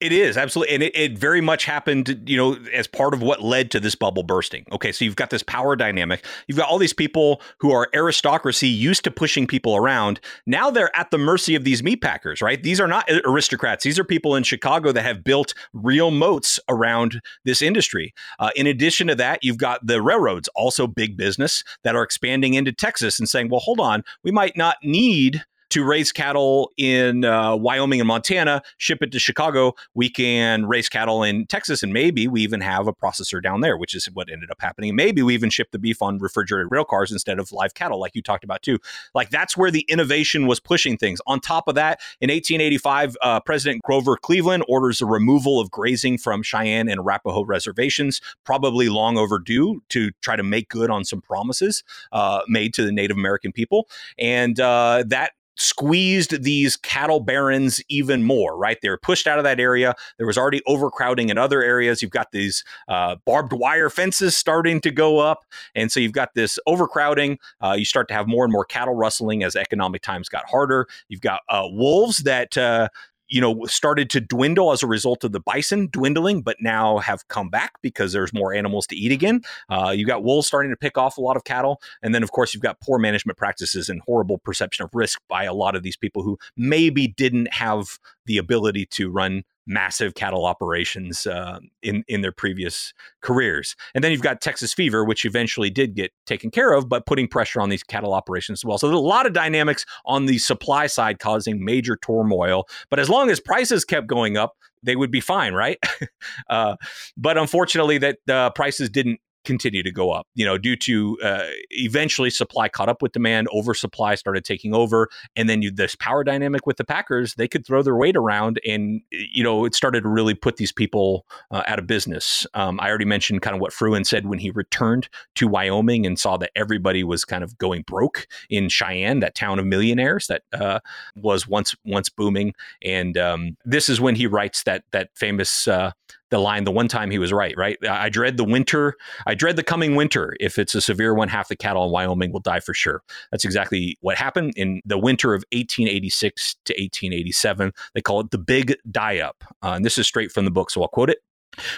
It is absolutely, and it, it, very much happened, you know, as part of what led to this bubble bursting. Okay, so you've got this power dynamic. You've got all these people who are aristocracy, used to pushing people around. Now they're at the mercy of these meat packers, right? These are not aristocrats. These are people in Chicago that have built real moats around this industry. Uh, in addition to that, you've got the railroads, also big business, that are expanding into Texas and saying, "Well, hold on, we might not need." To raise cattle in uh, Wyoming and Montana, ship it to Chicago. We can raise cattle in Texas, and maybe we even have a processor down there, which is what ended up happening. Maybe we even ship the beef on refrigerated rail cars instead of live cattle, like you talked about too. Like that's where the innovation was pushing things. On top of that, in 1885, uh, President Grover Cleveland orders the removal of grazing from Cheyenne and Arapaho reservations, probably long overdue to try to make good on some promises uh, made to the Native American people. And uh, that squeezed these cattle barons even more, right? They were pushed out of that area. There was already overcrowding in other areas. You've got these uh, barbed wire fences starting to go up. And so you've got this overcrowding. Uh, you start to have more and more cattle rustling as economic times got harder. You've got uh, wolves that uh, you know, started to dwindle as a result of the bison dwindling, but now have come back because there's more animals to eat again. Uh, you've got wolves starting to pick off a lot of cattle. And then, of course, you've got poor management practices and horrible perception of risk by a lot of these people who maybe didn't have the ability to run massive cattle operations uh, in in their previous careers. And then you've got Texas fever, which eventually did get taken care of, but putting pressure on these cattle operations as well. So there's a lot of dynamics on the supply side causing major turmoil. But as long as prices kept going up, they would be fine, right? uh, but unfortunately, that uh, prices didn't continue to go up, you know, due to uh, eventually supply caught up with demand, oversupply started taking over, and then you, this power dynamic with the Packers, they could throw their weight around, and you know, it started to really put these people uh, out of business. Um, I already mentioned kind of what Frewen said when he returned to Wyoming and saw that everybody was kind of going broke in Cheyenne, that town of millionaires that uh, was once once booming, and um, this is when he writes that that famous uh, the line the one time he was right, right? I dread the winter. I dread the coming winter. If it's a severe one, half the cattle in Wyoming will die for sure. That's exactly what happened in the winter of 1886 to 1887. They call it the Big Die Up. Uh, and this is straight from the book, so I'll quote it.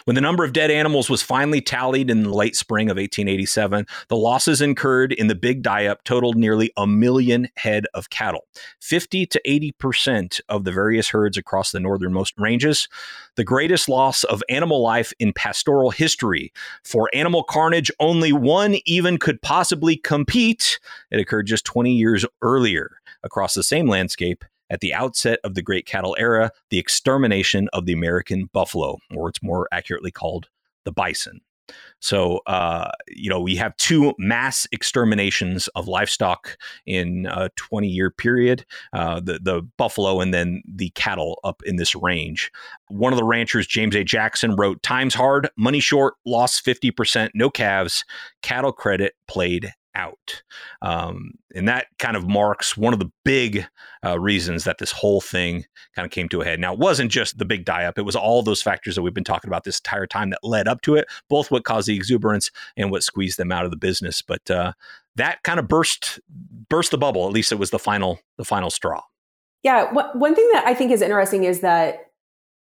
When the number of dead animals was finally tallied in the late spring of 1887, the losses incurred in the big die up totaled nearly a million head of cattle, 50 to 80% of the various herds across the northernmost ranges. The greatest loss of animal life in pastoral history. For animal carnage, only one even could possibly compete. It occurred just 20 years earlier across the same landscape at the outset of the Great Cattle Era, the extermination of the American buffalo, or it's more accurately called the bison. So, uh, you know, we have two mass exterminations of livestock in a 20 year period uh, the, the buffalo and then the cattle up in this range. One of the ranchers, James A. Jackson, wrote Times hard, money short, lost 50%, no calves, cattle credit played out. Um, and that kind of marks one of the big uh, reasons that this whole thing kind of came to a head. Now, it wasn't just the big die up, it was all those factors that we've been talking about this entire time that led up to it, both what caused the exuberance and what squeezed them out of the business. But uh, that kind of burst burst the bubble. At least it was the final the final straw. Yeah, one thing that I think is interesting is that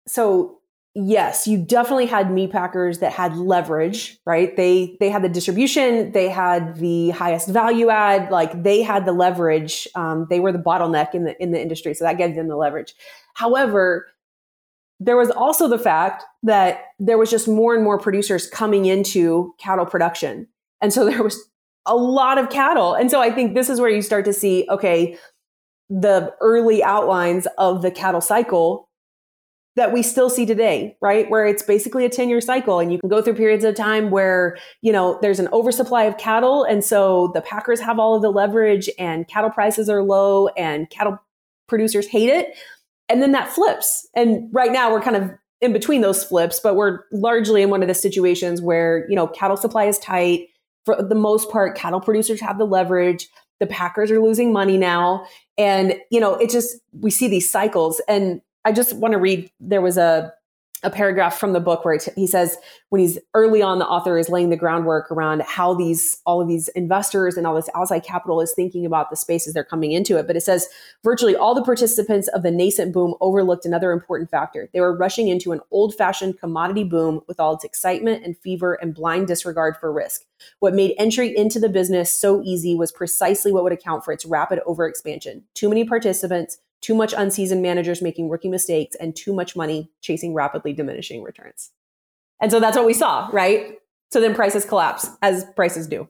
so yes, you definitely had meat packers that had leverage, right? They they had the distribution, they had the highest value add, like they had the leverage. Um, they were the bottleneck in the in the industry, so that gave them the leverage. However, there was also the fact that there was just more and more producers coming into cattle production, and so there was a lot of cattle, and so I think this is where you start to see, okay, the early outlines of the cattle cycle that we still see today, right? Where it's basically a 10 year cycle and you can go through periods of time where, you know, there's an oversupply of cattle. And so the packers have all of the leverage and cattle prices are low and cattle producers hate it. And then that flips. And right now we're kind of in between those flips, but we're largely in one of the situations where, you know, cattle supply is tight. For the most part, cattle producers have the leverage. The packers are losing money now. And, you know, it just, we see these cycles. And I just want to read. There was a a paragraph from the book where he says when he's early on the author is laying the groundwork around how these all of these investors and all this outside capital is thinking about the spaces they're coming into it. But it says virtually all the participants of the nascent boom overlooked another important factor. They were rushing into an old-fashioned commodity boom with all its excitement and fever and blind disregard for risk. What made entry into the business so easy was precisely what would account for its rapid overexpansion. Too many participants too much unseasoned managers making rookie mistakes, and too much money chasing rapidly diminishing returns. And so that's what we saw, right? So then prices collapse as prices do.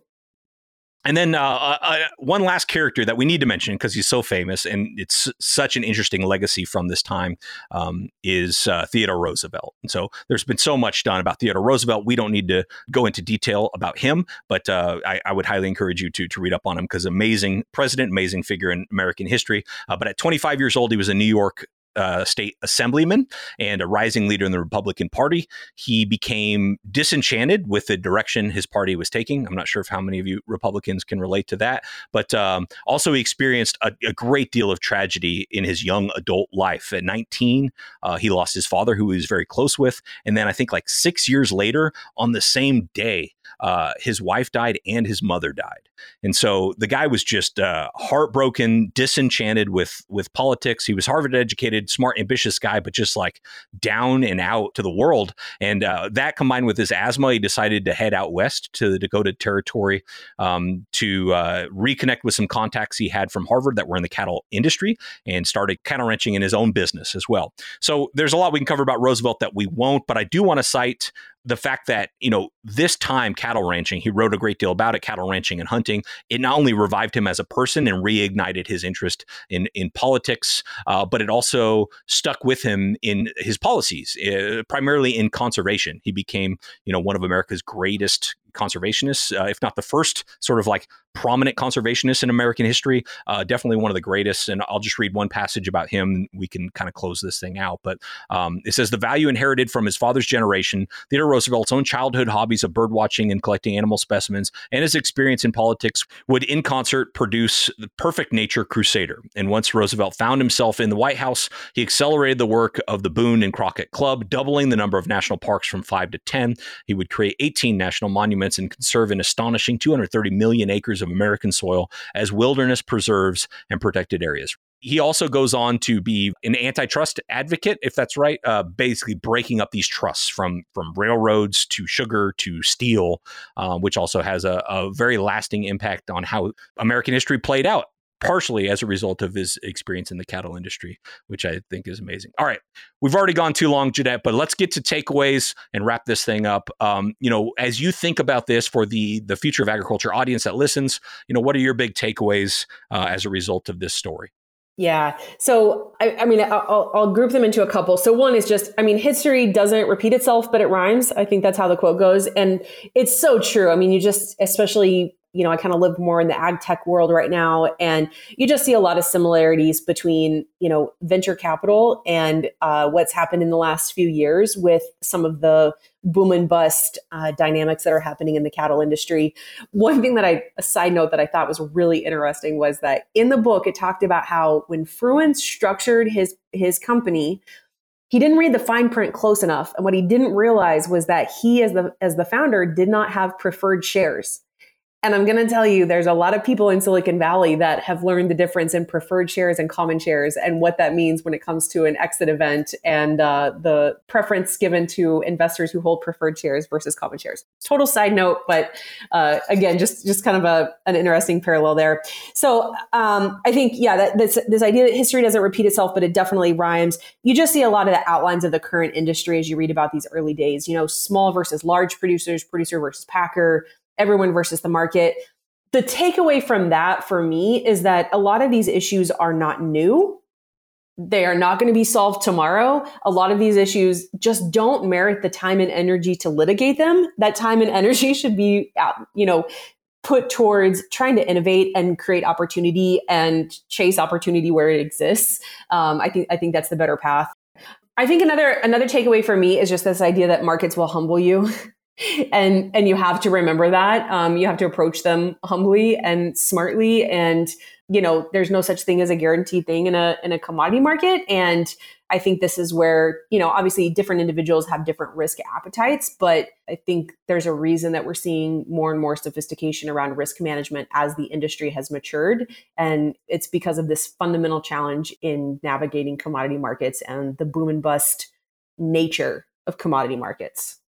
And then uh, uh, uh, one last character that we need to mention because he's so famous and it's such an interesting legacy from this time um, is uh, Theodore Roosevelt. And so there's been so much done about Theodore Roosevelt. We don't need to go into detail about him, but uh, I, I, would highly encourage you to, to read up on him because amazing president, amazing figure in American history. Uh, but at 25 years old, he was a New York uh, state assemblyman and a rising leader in the Republican Party. He became disenchanted with the direction his party was taking. I'm not sure if how many of you Republicans can relate to that, but um, also he experienced a, a, great deal of tragedy in his young adult life. At 19, uh, he lost his father, who he was very close with, and then I think like six years later, on the same day, uh, his wife died and his mother died. And so the guy was just uh, heartbroken, disenchanted with with politics. He was Harvard educated, smart, ambitious guy, but just like down and out to the world. And uh, that combined with his asthma, he decided to head out west to the Dakota Territory um, to uh, reconnect with some contacts he had from Harvard that were in the cattle industry and started cattle ranching in his own business as well. So there's a lot we can cover about Roosevelt that we won't, but I do want to cite the fact that you know this time cattle ranching he wrote a great deal about it cattle ranching and hunting. It not only revived him as a person and reignited his interest in in politics uh, but it also stuck with him in his policies uh, primarily in conservation. He became you know one of america's greatest conservationists, uh, if not the first sort of like prominent conservationist in American history. Uh, definitely one of the greatest. And I'll just read one passage about him. We can kind of close this thing out. But um, it says the value inherited from his father's generation, Theodore Roosevelt's own childhood hobbies of bird watching and collecting animal specimens, and his experience in politics would in concert produce the perfect nature crusader. And once Roosevelt found himself in the White House, he accelerated the work of the Boone and Crockett Club, doubling the number of national parks from five to 10. He would create 18 national monuments and conserve an astonishing 230 million acres of American soil as wilderness preserves and protected areas. He also goes on to be an antitrust advocate, if that's right, uh, basically breaking up these trusts from from railroads to sugar to steel, uh, which also has a, a very lasting impact on how American history played out partially as a result of his experience in the cattle industry, which I think is amazing. All right, we've already gone too long, Janette, but let's get to takeaways and wrap this thing up. Um, you know, as you think about this for the the future of agriculture audience that listens, you know, what are your big takeaways uh, as a result of this story? Yeah. So, I, I mean, I'll, I'll, group them into a couple. So, one is just, I mean, history doesn't repeat itself, but it rhymes. I think that's how the quote goes. And it's so true. I mean, you just, especially you know, I kind of live more in the ag tech world right now, and you just see a lot of similarities between, you know, venture capital and uh, what's happened in the last few years with some of the boom and bust uh, dynamics that are happening in the cattle industry. One thing that I, a side note that I thought was really interesting was that in the book it talked about how when Frewen structured his his company, he didn't read the fine print close enough, and what he didn't realize was that he, as the as the founder, did not have preferred shares. And I'm going to tell you, there's a lot of people in Silicon Valley that have learned the difference in preferred shares and common shares and what that means when it comes to an exit event and uh, the preference given to investors who hold preferred shares versus common shares. Total side note, but uh, again, just just kind of a, an interesting parallel there. So um, I think, yeah, that, this, this idea that history doesn't repeat itself, but it definitely rhymes. You just see a lot of the outlines of the current industry as you read about these early days. You know, small versus large producers, producer versus packer everyone versus the market. The takeaway from that for me is that a lot of these issues are not new. They are not going to be solved tomorrow. A lot of these issues just don't merit the time and energy to litigate them. That time and energy should be, uh, you know, put towards trying to innovate and create opportunity and chase opportunity where it exists. Um, I think I think that's the better path. I think another another takeaway for me is just this idea that markets will humble you. and and you have to remember that um, you have to approach them humbly and smartly. And you know there's no such thing as a guaranteed thing in a in a commodity market. And i think this is where you know obviously different individuals have different risk appetites but i think there's a reason that we're seeing more and more sophistication around risk management as the industry has matured. And it's because of this fundamental challenge in navigating commodity markets and the boom and bust nature of commodity markets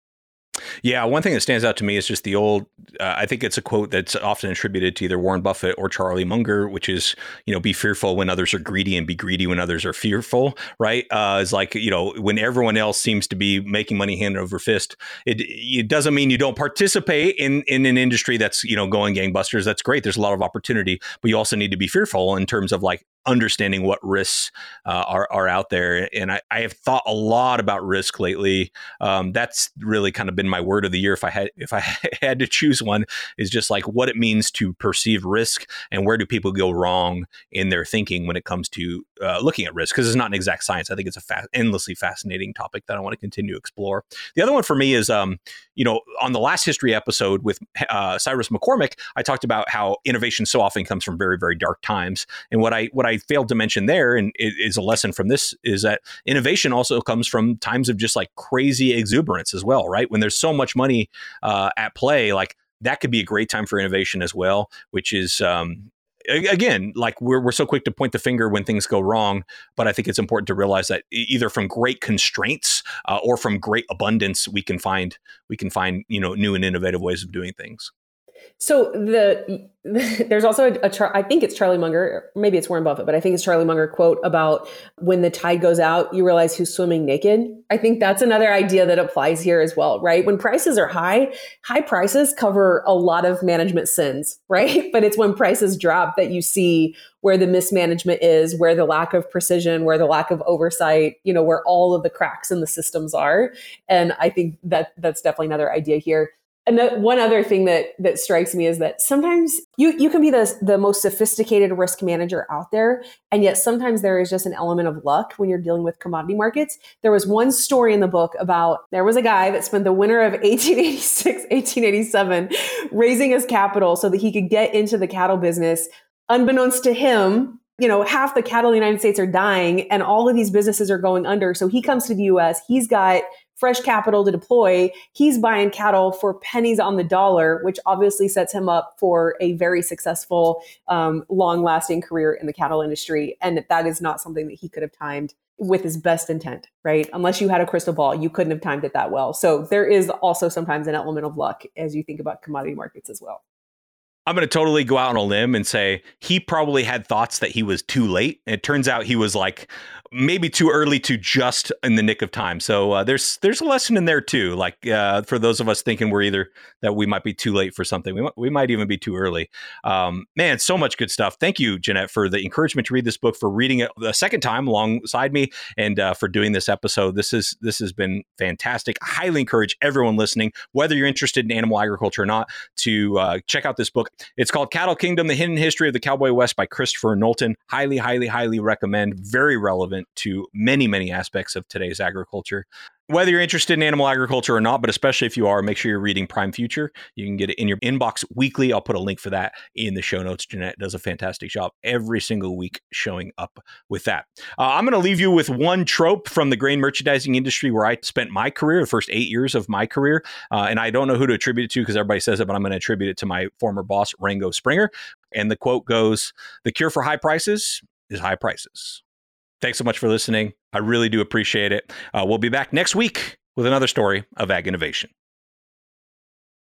yeah, one thing that stands out to me is just the old. Uh, I think it's a quote that's often attributed to either Warren Buffett or Charlie Munger, which is, you know, be fearful when others are greedy and be greedy when others are fearful. Right? Uh, it's like you know when everyone else seems to be making money hand over fist. It it doesn't mean you don't participate in in an industry that's you know going gangbusters. That's great. There's a lot of opportunity, but you also need to be fearful in terms of like understanding what risks uh, are, are out there. And I, I, have thought a lot about risk lately. Um, that's really kind of been my word of the year. If I had, if I had to choose one is just like what it means to perceive risk and where do people go wrong in their thinking when it comes to uh, looking at risk. Cause it's not an exact science. I think it's a fa- endlessly fascinating topic that I want to continue to explore. The other one for me is, um, you know, on the last history episode with uh, Cyrus McCormick, I talked about how innovation so often comes from very, very dark times. And what I, what I I failed to mention there, and it is a lesson from this, is that innovation also comes from times of just like crazy exuberance as well, right? When there's so much money uh, at play, like that could be a great time for innovation as well, which is um, again, like we're, we're so quick to point the finger when things go wrong, but I think it's important to realize that either from great constraints uh, or from great abundance, we can find we can find you know new and innovative ways of doing things. So the there's also a, a I think it's Charlie Munger, maybe it's Warren Buffett, but I think it's Charlie Munger quote about when the tide goes out, you realize who's swimming naked. I think that's another idea that applies here as well, right? When prices are high, high prices cover a lot of management sins, right? But it's when prices drop that you see where the mismanagement is, where the lack of precision, where the lack of oversight, you know, where all of the cracks in the systems are. And I think that that's definitely another idea here and one other thing that that strikes me is that sometimes you you can be the the most sophisticated risk manager out there and yet sometimes there is just an element of luck when you're dealing with commodity markets. There was one story in the book about there was a guy that spent the winter of 1886 1887 raising his capital so that he could get into the cattle business unbeknownst to him you know, half the cattle in the United States are dying and all of these businesses are going under. So he comes to the US, he's got fresh capital to deploy. He's buying cattle for pennies on the dollar, which obviously sets him up for a very successful, um, long lasting career in the cattle industry. And that is not something that he could have timed with his best intent, right? Unless you had a crystal ball, you couldn't have timed it that well. So there is also sometimes an element of luck as you think about commodity markets as well. I'm going to totally go out on a limb and say he probably had thoughts that he was too late. It turns out he was like maybe too early to just in the nick of time. So uh, there's there's a lesson in there too. Like uh, for those of us thinking we're either that we might be too late for something, we might, we might even be too early. Um, man, so much good stuff. Thank you, Janette, for the encouragement to read this book, for reading it the second time alongside me, and uh, for doing this episode. This is this has been fantastic. I highly encourage everyone listening, whether you're interested in animal agriculture or not, to uh, check out this book. It's called Cattle Kingdom: The Hidden History of the Cowboy West by Christopher Knowlton. Highly, highly, highly recommend. Very relevant to many, many aspects of today's agriculture. Whether you're interested in animal agriculture or not, but especially if you are, make sure you're reading Prime Future. You can get it in your inbox weekly. I'll put a link for that in the show notes. Janette does a fantastic job every single week showing up with that. Uh, I'm going to leave you with one trope from the grain merchandising industry where I spent my career, the first eight years of my career. Uh, and I don't know who to attribute it to because everybody says it, but I'm going to attribute it to my former boss, Rango Springer. And the quote goes The cure for high prices is high prices. Thanks so much for listening. I really do appreciate it. Uh, we'll be back next week with another story of ag innovation.